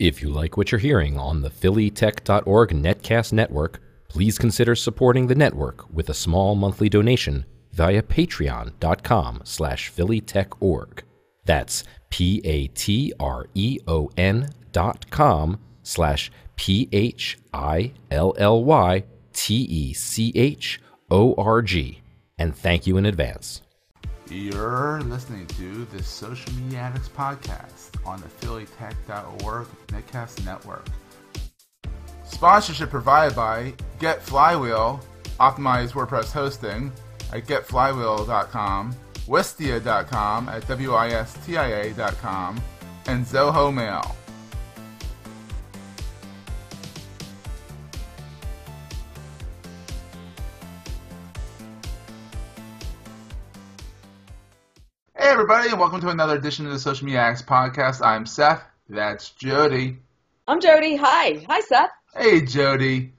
If you like what you're hearing on the phillytech.org netcast network, please consider supporting the network with a small monthly donation via patreon.com slash phillytechorg. That's P-A-T-R-E-O-N dot com slash P-H-I-L-L-Y-T-E-C-H-O-R-G. And thank you in advance. You're listening to the Social Media Addicts Podcast on the phillytech.org Netcast Network. Sponsorship provided by Get Flywheel, optimized WordPress hosting at getflywheel.com, wistia.com at wistia.com, and Zoho Mail. Hey everybody, and welcome to another edition of the Social Media Addicts Podcast. I'm Seth. That's Jody. I'm Jody. Hi. Hi, Seth. Hey, Jody.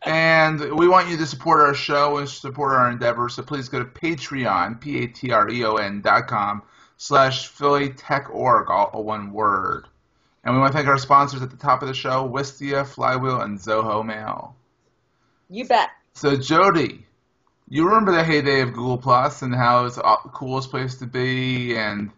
And we want you to support our show and support our endeavors, so please go to Patreon, P-A-T-R-E-O-N dot com, slash Philly Tech Org, all one word. And we want to thank our sponsors at the top of the show, Wistia, Flywheel, and Zoho Mail. You bet. So, Jody, you remember the heyday of Google Plus and how it's the coolest place to be, and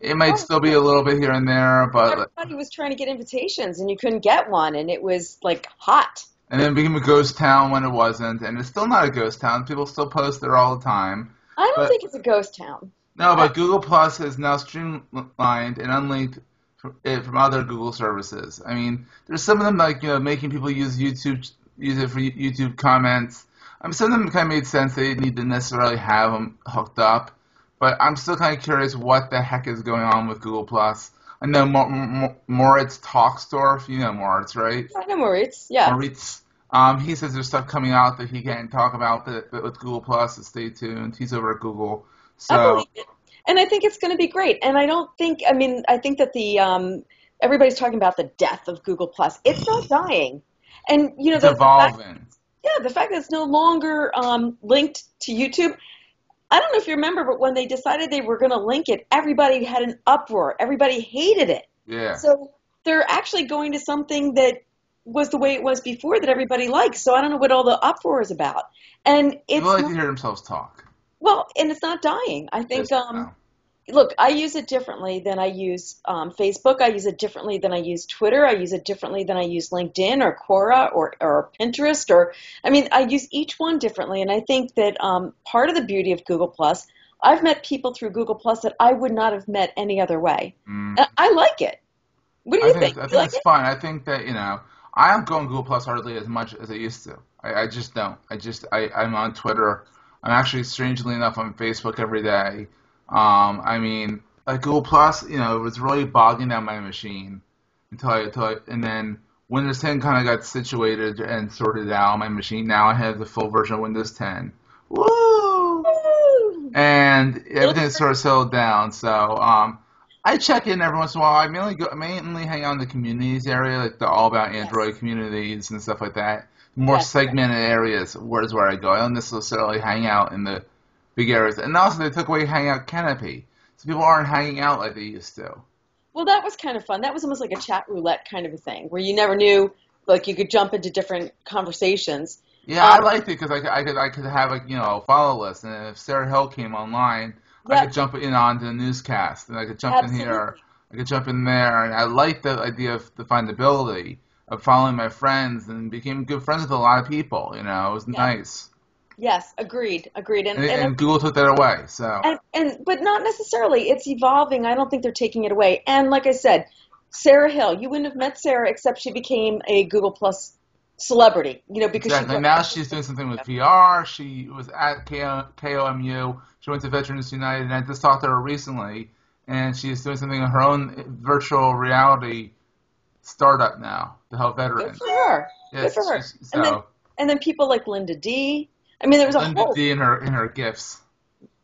it might Oh, still be a little bit here and there, but Everybody was trying to get invitations and you couldn't get one, and it was like hot. and then it became a ghost town when it wasn't, and it's still not a ghost town. People still post there all the time. I don't But- think it's a ghost town. No, but Google Plus is now streamlined and unlinked from, it from other Google services. I mean, there's some of them like you know making people use YouTube, use it for YouTube comments. I mean, some of them kind of made sense. They didn't need to necessarily have them hooked up, but I'm still kind of curious what the heck is going on with Google Plus. I know Mo- Mo- Moritz Tolxdorf, you know Moritz, right? I know Moritz. Yeah. Moritz. Um, he says there's stuff coming out that he can't talk about with Google Plus. So stay tuned. He's over at Google. So. I believe it. And I think it's going to be great. And I don't think, I mean, I think that the, um, everybody's talking about the death of Google Plus. It's not dying. And, you know, It's the, the fact, evolving. Yeah, the fact that it's no longer um, linked to YouTube. I don't know if you remember, but when they decided they were going to link it, everybody had an uproar. Everybody hated it. Yeah. So they're actually going to something that was the way it was before that everybody likes. So I don't know what all the uproar is about. And it's like not, to hear themselves talk. well, and it's not dying. I think. Um, now. Look, I use it differently than I use um, Facebook. I use it differently than I use Twitter. I use it differently than I use LinkedIn or Quora or, or Pinterest. Or I mean, I use each one differently. And I think that um, part of the beauty of Google Plus, I've met people through Google Plus that I would not have met any other way. Mm. And I like it. What do I you think, think? I You think like it's it? fun. I think that you know I don't go on Google Plus hardly as much as I used to. I, I just don't. I just I, I'm on Twitter. I'm actually strangely enough on Facebook every day. Um, I mean, like Google Plus, you know, it was really bogging down my machine until I, until I and then Windows 10 kind of got situated and sorted out on my machine. Now I have the full version of Windows 10. Woo! And everything's sort of settled down. So um, I check in every once in a while. I mainly go, mainly hang out in the communities area, like the all about Android communities and stuff like that. More Yes. segmented areas where is where I go. I don't necessarily hang out in the big areas. And also they took away Hangout Canopy, so people aren't hanging out like they used to. Well, that was kind of fun. That was almost like a chat roulette kind of a thing, where you never knew, like you could jump into different conversations. Yeah, I Um, liked it because I, could- I could I could have like you know a follow list, and if Sarah Hill came online, I could jump in onto the newscast, and I could jump in here, I could jump in there, and I liked the idea of the findability of following my friends, and became good friends with a lot of people. You know, it was Yeah. nice, Yes, agreed, agreed. And, and, and, and Google took that away. So and, and but not necessarily. It's evolving. I don't think they're taking it away. And like I said, Sarah Hill, you wouldn't have met Sarah except she became a Google Plus celebrity. You know, because exactly. she Now she's doing something with VR. She was at KO, KOMU. She went to Veterans United, and I just talked to her recently, and she's doing something in her own virtual reality startup now to help good veterans. for her. Yes, good for her. she's- And then so and then people like Linda D. I mean, there was a Linda whole D in her in her gifts.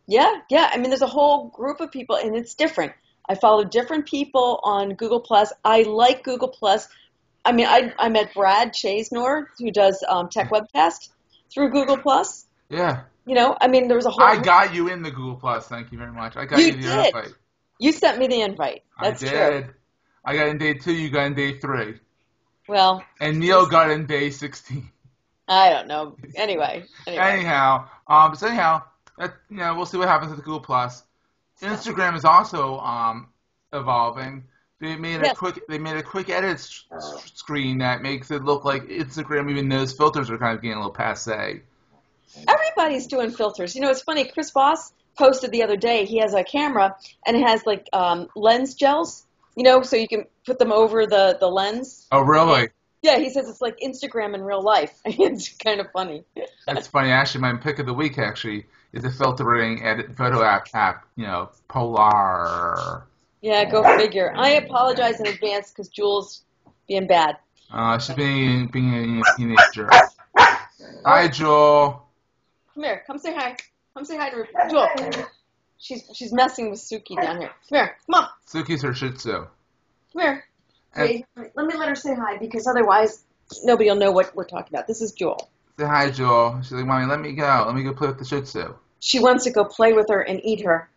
Yeah, yeah. I mean, there's a whole group of people, and it's different. I follow different people on Google Plus. I like Google Plus. I mean, I I met Brad Chasnor, who does um, Tech Webcast through Google Plus. Yeah, You know, I mean, there was a whole. I got you in the Google Plus. Thank you very much. I got You you, the did. invite. You sent me the invite. I That's did. true. I got in day two. You got in day three. Well, And Neil got in day 16. I don't know. Anyway, anyway. Anyhow, um, so anyhow, that, you know, we'll see what happens with Google Plus. Instagram is also um, evolving. They made a Yes. quick they made a quick edit s- s- screen that makes it look like Instagram even those filters are kind of getting a little passe. Everybody's doing filters. You know, it's funny. Chris Boss posted the other day. He has a camera and it has like um, lens gels. You know, so you can put them over the the lens. Oh, really? Yeah, he says it's like Instagram in real life. it's kind of funny. That's funny. Actually, my pick of the week actually is a filtering edit photo app app. You know, Polarr. Yeah, go figure. I apologize in advance because Jules being bad. Uh, she's being being a teenager. Hi, Joel. Come here. Come say hi. Come say hi to Jewel. She's she's messing with Suki down here. Come here. Come on. Suki's her Shih Tzu. Come here. Let me let her say hi because otherwise nobody will know what we're talking about. This is Jewel. Say hi, Joel. She's like, Mommy, let me go. Let me go play with the Shih Tzu. She wants to go play with her and eat her.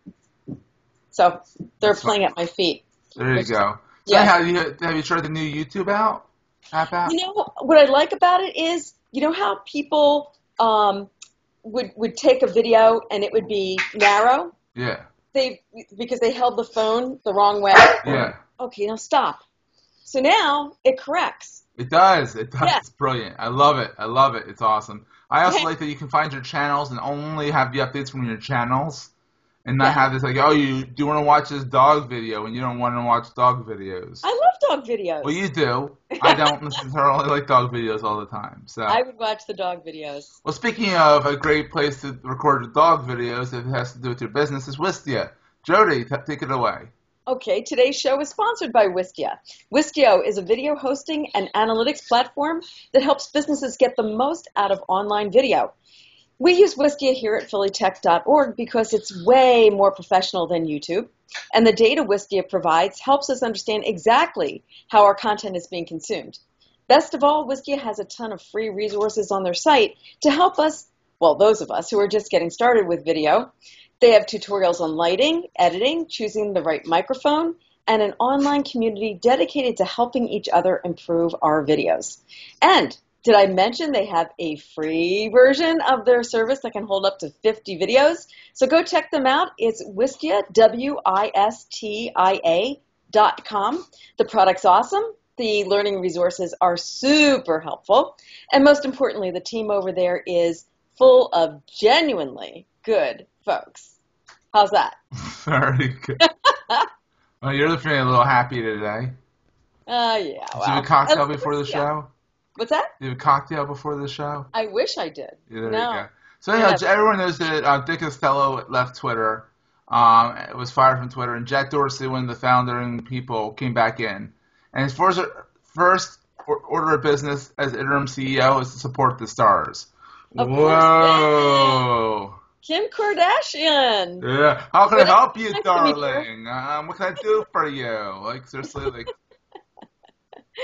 So they're That's playing at my feet. There you go. So Yeah. anyhow, you, have you tried the new YouTube out? App out? You know what I like about it is, you know how people um, would would take a video and it would be narrow. Yeah. They because they held the phone the wrong way. Yeah. Okay, now stop. So now it corrects. It does. It does. Yeah. It's brilliant. I love it. I love it. It's awesome. I also like that you can find your channels and only have the updates from your channels and not Yeah. have this like, oh, you do want to watch this dog video and you don't want to watch dog videos. I love dog videos. Well, you do. I don't necessarily like dog videos all the time. So. I would watch the dog videos. Well, speaking of a great place to record dog videos, if it has to do with your business, is Wistia. Jody, take it away. Okay, today's show is sponsored by Wistia. Wistia is a video hosting and analytics platform that helps businesses get the most out of online video. We use Wistia here at phillytech.org because it's way more professional than YouTube, and the data Wistia provides helps us understand exactly how our content is being consumed. Best of all, Wistia has a ton of free resources on their site to help us, well, those of us who are just getting started with video. They have tutorials on lighting, editing, choosing the right microphone, and an online community dedicated to helping each other improve our videos. And did I mention they have a free version of their service that can hold up to 50 videos? So go check them out. It's Wistia, W I S T I A dot com. The product's awesome. The learning resources are super helpful. And most importantly, the team over there is full of genuinely good folks. How's that? Very good. well, you're feeling a little happy today. Uh, yeah. Did you Well, have a cocktail before the show? What's that? Did you have a cocktail before the show? I wish I did. Yeah, there no. you go. So anyhow, Yeah. everyone knows that uh, Dick Costolo left Twitter, um, it was fired from Twitter, and Jack Dorsey, one of the founding people, came back in. And his first, first order of business as interim CEO is to support the stars. Of Whoa! Kim Kardashian. Yeah. How can I help you, nice darling? Um, what can I do for you? Like seriously, like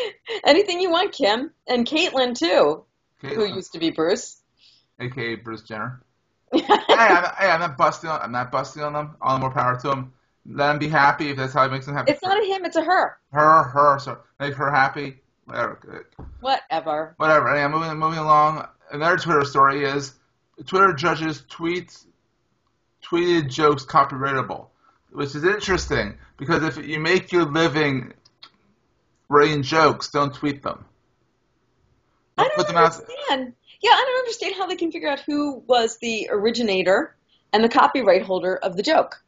Anything you want, Kim. And Caitlyn, too, who used to be Bruce. aka Bruce Jenner. hey, I'm, hey, I'm not busting. On, I'm not busting on them. All the more power to them. Let them be happy if that's how it makes them happy. it's not a him, it's a her. her, her, so make her happy. Whatever. Whatever. Whatever. Anyhow, moving, moving along. Another Twitter story is Twitter judges tweets, tweeted jokes copyrightable, which is interesting because if you make your living writing jokes, don't tweet them. I don't them out- understand. Yeah, I don't understand how they can figure out who was the originator and the copyright holder of the joke.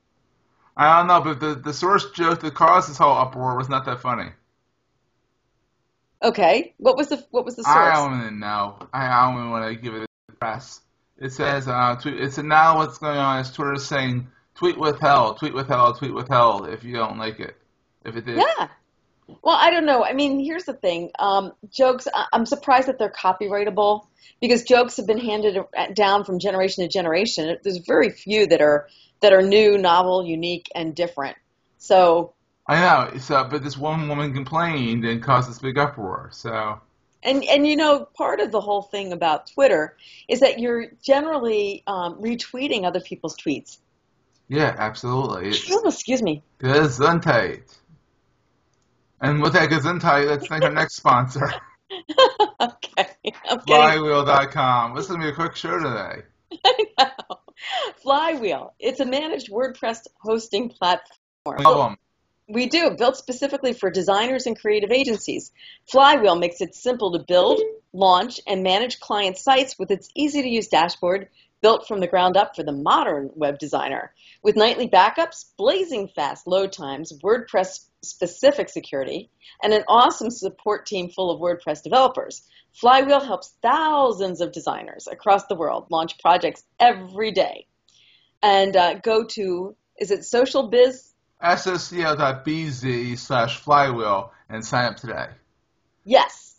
I don't know, but the, the source joke that caused this whole uproar was not that funny. Okay, what was the what was the source? I don't even know. I I don't even want to give it a press. It says, uh, tweet, it said now what's going on is Twitter is saying tweet withheld, tweet withheld, tweet withheld if you don't like it. If it did. Yeah. Well, I don't know. I mean, here's the thing. Um, jokes. I'm surprised that they're copyrightable because jokes have been handed down from generation to generation. There's very few that are that are new, novel, unique, and different. So, I know. So, but this one woman complained and caused this big uproar. So, and and you know, part of the whole thing about Twitter is that you're generally um, retweeting other people's tweets. yeah, absolutely. Oh, excuse me. gesundheit. And with that gesundheit, let's thank our next sponsor, okay. Flywheel.com. This is going to be a quick show today. I know. Flywheel. It's a managed WordPress hosting platform. Love 'em. We do, built specifically for designers and creative agencies. Flywheel makes it simple to build, launch, and manage client sites with its easy to use dashboard built from the ground up for the modern web designer. With nightly backups, blazing fast load times, WordPress specific security, and an awesome support team full of WordPress developers. Flywheel helps thousands of designers across the world launch projects every day. And uh, go to, is it Social Biz? ssco.bz slash flywheel and sign up today. Yes.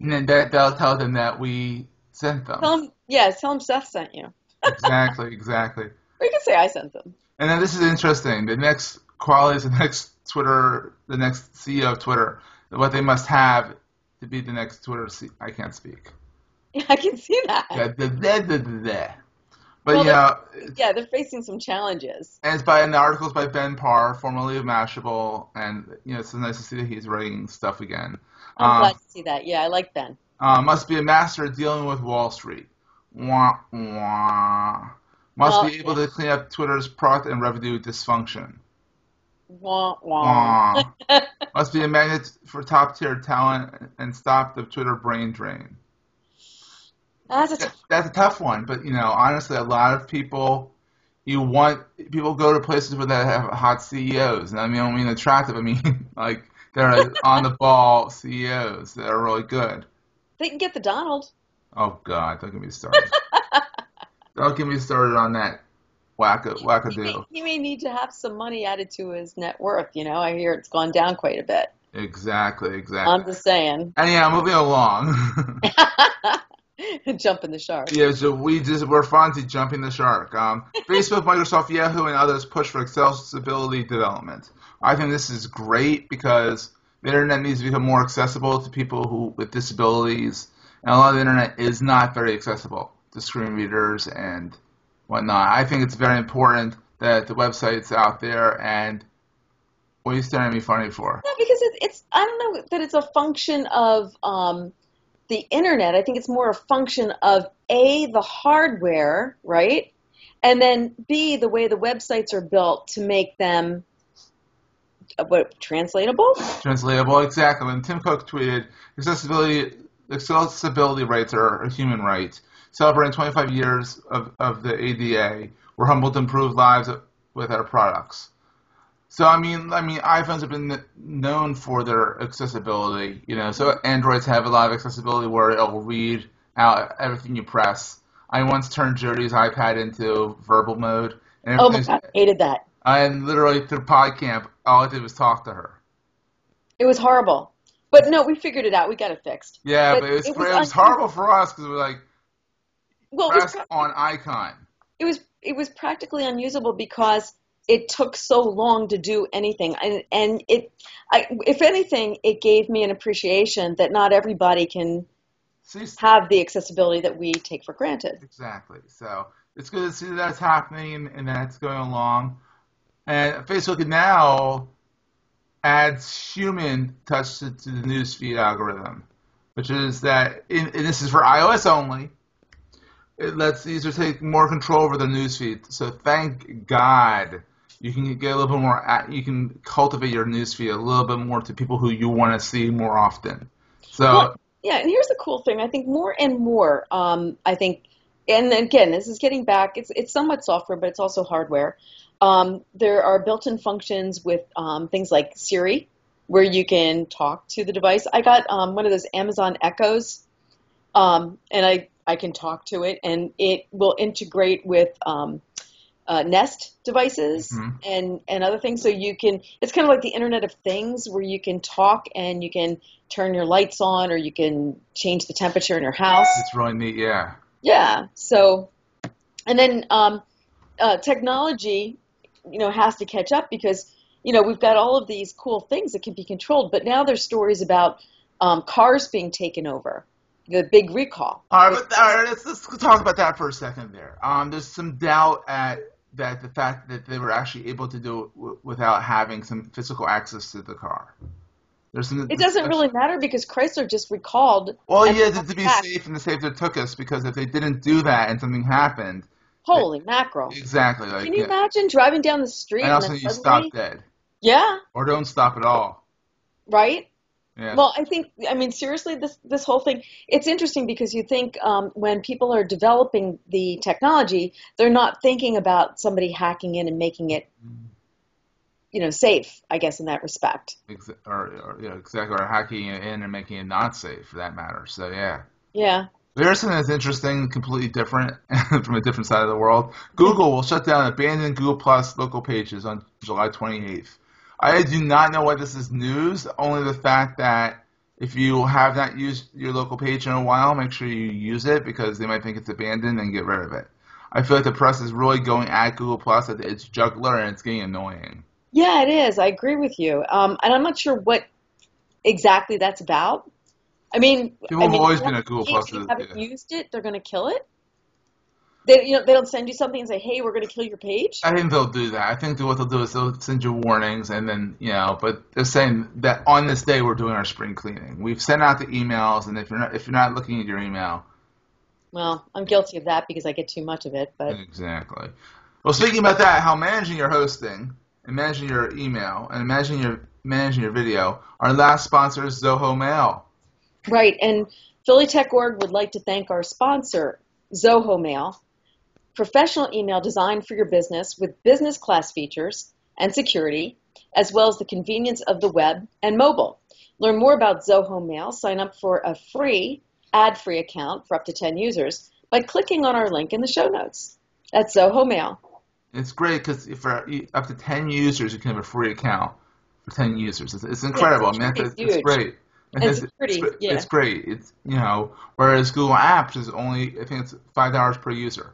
And then that, that'll tell them that we sent them. Tell them, yeah, tell them Seth sent you. exactly, exactly. Or you can say I sent them. And then this is interesting. The next quality is the next Twitter, the next CEO of Twitter. What they must have to be the next Twitter. I can't speak. Yeah, I can see that. Yeah, the, the, the, the, the. But Well, you know, Yeah, they're facing some challenges. and it's by an articles by Ben Parr, formerly of Mashable, and you know it's so nice to see that he's writing stuff again. I'm Um, glad to see that. Yeah, I like Ben. Uh, must be a master at dealing with Wall Street. Wah, wah. Must Well, be able to clean up Twitter's product and revenue dysfunction. Wah, wah. Wah. Must be a magnet for top tier talent and stop the Twitter brain drain. That's a That's a tough one, but you know, honestly, a lot of people, you want people go to places where they have hot CEOs, and I mean, I don't mean attractive. I mean like they're on the ball CEOs that are really good. they can get the Donald. Oh God, don't get me started. don't get me started on that wacka He may, wackadoo. he may need to have some money added to his net worth. You know, I hear it's gone down quite a bit. Exactly, exactly. I'm just saying. And yeah, moving along. Jumping the shark. yeah, so we just we're Fonzie jumping the shark. Um, Facebook, Microsoft, Yahoo, and others push for accessibility development. I think this is great because the internet needs to become more accessible to people who with disabilities, and a lot of the internet is not very accessible to screen readers and whatnot. I think it's very important that the website's out there. And what are you staring at me funny for? Yeah, because it, it's I don't know that it's a function of um, the internet. I think it's more a function of a the hardware, right, and then b the way the websites are built to make them uh, what translatable. Translatable, exactly. When Tim Cook tweeted, accessibility accessibility rights are a human right. Celebrating 25 years of, of the ADA, we're humbled to improve lives with our products. So I mean, I mean, iPhones have been known for their accessibility. You know, so Androids have a lot of accessibility where it'll read out everything you press. I once turned Jody's iPad into verbal mode, and Oh my god, hated that. and literally through PodCamp, all I did was talk to her. It was horrible. But no, we figured it out. We got it fixed. Yeah, But but, it was, it it was was, un- horrible for us because we were like Well, it was press on icon. it was it was practically unusable because it took so long to do anything and and it I, if anything it gave me an appreciation that not everybody can See, have the accessibility that we take for granted exactly. So it's good to see that that's happening and that's going along. And Facebook now adds human touch to, to the newsfeed algorithm, which is that, in, and this is for iOS only. It lets users take more control over their newsfeed. So thank God you can get a little bit more. at- You can cultivate your newsfeed a little bit more to people who you want to see more often. So Well, yeah and here's the cool thing i think more and more um, i think and again this is getting back it's it's somewhat software but it's also hardware um, there are built-in functions with um, things like siri where you can talk to the device i got um, one of those amazon echoes um, and I, I can talk to it and it will integrate with um, uh, nest devices Mhm. and, and other things so you can it's kind of like the internet of things where you can talk and you can turn your lights on or you can change the temperature in your house it's really neat. Yeah. yeah so and then um, uh, technology you know has to catch up because you know we've got all of these cool things that can be controlled but now there's stories about um, cars being taken over the big recall All right, but, all right let's, let's talk about that for a second there. Um, there's some doubt at that the fact that they were actually able to do it w- without having some physical access to the car. There's some, It doesn't really matter because Chrysler just recalled. Well, yeah, to, to be back. safe and to save their took us because if they didn't do that and something happened, Holy mackerel! exactly like Can you yeah. imagine driving down the street and and, also you suddenly, stop dead yeah, or don't stop at all. right. Yeah. Well, I think, I mean, seriously, this this whole thing, it's interesting because you think um, when people are developing the technology, they're not thinking about somebody hacking in and making it, you know, safe, I guess, in that respect. Ex- or, or yeah, exactly, or hacking it in and making it not safe for that matter. So yeah. Yeah. There's something that's interesting, completely different from a different side of the world. Google will shut down abandoned Google Plus local pages on July 28th. I do not know why this is news, only the fact that if you have not used your local page in a while, make sure you use it because they might think it's abandoned and get rid of it. I feel like the press is really going at Google Plus at its juggler and it's getting annoying. Yeah, it is. I agree with you. Um, and I'm not sure what exactly that's about. I mean, People I have mean, always been a Google you Plus. uh, haven't yeah. used it, they're going to kill it. They, you know, they don't send you something and say, "Hey, we're going to kill your page." I think they'll do that. I think what they'll do is they'll send you warnings, and then you know. But they're saying that on this day we're doing our spring cleaning. We've sent out the emails, and if you're not if you're not looking at your email, Well, I'm guilty of that because I get too much of it. But exactly. Well, speaking about that, how managing your hosting and managing your email and managing your managing your video. Our last sponsor is Zoho Mail. right, and Philly Tech Org would like to thank our sponsor, Zoho Mail, professional email designed for your business with business class features and security, as well as the convenience of the web and mobile. Learn more about Zoho Mail. Sign up for a free, ad-free account for up to 10 users by clicking on our link in the show notes. That's Zoho Mail. It's great because for uh, up to 10 users, you can have a free account for 10 users. It's, it's incredible. it's I mean, it's, it's great. And it's, it's, yeah. it's great. It's you know, whereas Google Apps is only I think it's five dollars per user,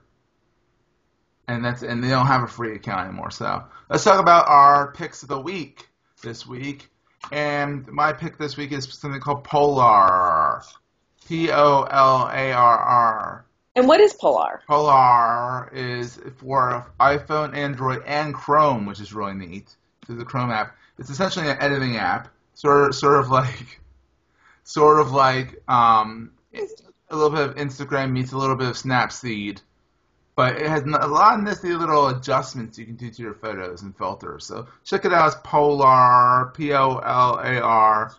and that's and they don't have a free account anymore. So let's talk about our picks of the week this week. And my pick this week is something called Polarr, P O L A R R. And what is Polarr? Polarr is for iPhone, Android, and Chrome, which is really neat. Through the Chrome app, it's essentially an editing app, sort of, sort of like, sort of like um, a little bit of Instagram meets a little bit of Snapseed, but it has a lot of nifty little adjustments you can do to your photos and filters. So check it out. It's Polarr, P O L A R.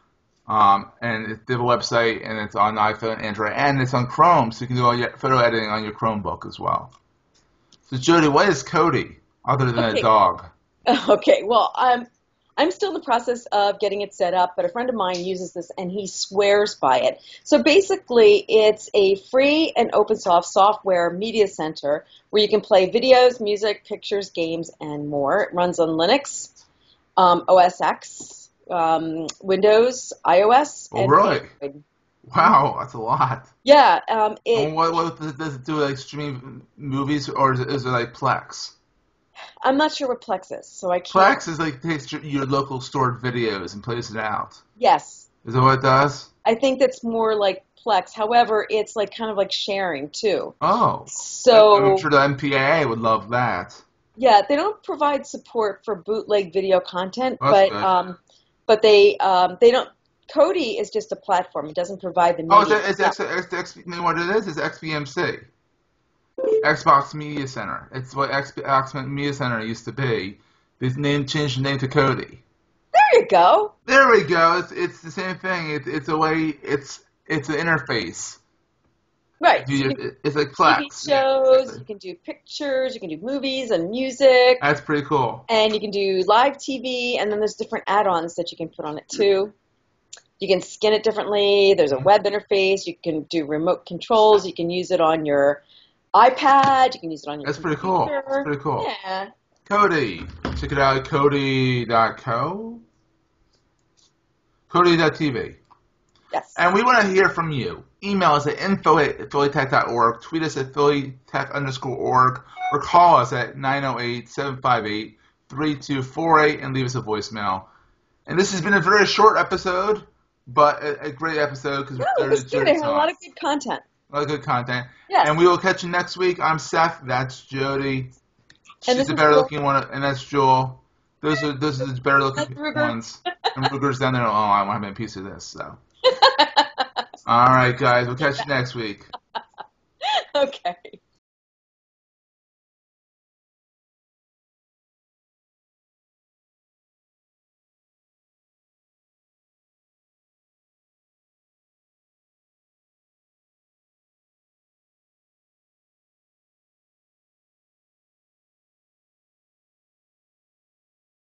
Um, and it's the website, and it's on iPhone, Android, and it's on Chrome, so you can do all your photo editing on your Chromebook as well. So, Jody, what is Kodi other than Okay. a dog? Okay, well, I'm I'm still in the process of getting it set up, but a friend of mine uses this and he swears by it. So basically, it's a free and open source software media center where you can play videos, music, pictures, games, and more. It runs on Linux, um, OS X, um, Windows, iOS, Oh, and really? Android. Wow, that's a lot. Yeah, um, it, what, what does it- does it do? Like streaming movies, or is it, is it like Plex? I'm not sure what Plex is, so I can't. Plex is like takes your- your local stored videos and plays it out. Yes, Is that what it does? I think that's more like Plex. However, it's like kind of like sharing too. Oh, So I'm sure the MPAA would love that. Yeah, they don't provide support for bootleg video content, but good. um, but they um, they don't. Kodi is just a platform. It doesn't provide the Oh, media. it's, it's, it's, it's, you know what it is? It's XBMC. Xbox Media Center. It's what Xbox Media Center used to be. They name changed the name to Kodi. there you go. There we go. It's, it's the same thing. It's it's a way. It's it's an interface. Right. You- So can It's like Plex. TV shows. You can do pictures. You can do movies and music, That's pretty cool. and you can do live TV. And then there's different add-ons that you can put on it too. You can skin it differently. There's a web interface. You can do remote controls. You can use it on your iPad. You can use it on your That's pretty cool. That's pretty cool. Yeah. Kodi. Check it out at Kodi.co. Kodi.tv. Yes. And we want to hear from you. Email us at info at phillytech.org, tweet us at phillytech underscore org, or call us at 908-758-3248 and leave us a voicemail. And this has been a very short episode, but a, a great episode because No, it was good. It had a lot of good content. A lot of good content. Yes. And we will catch you next week. I'm Seth. That's Jody. She's the better looking one, and that's Jewel. those are those are the better looking ones. And Ruger's down there. Oh, I want to have a piece of this. So. All right, guys. We'll catch you next week. okay.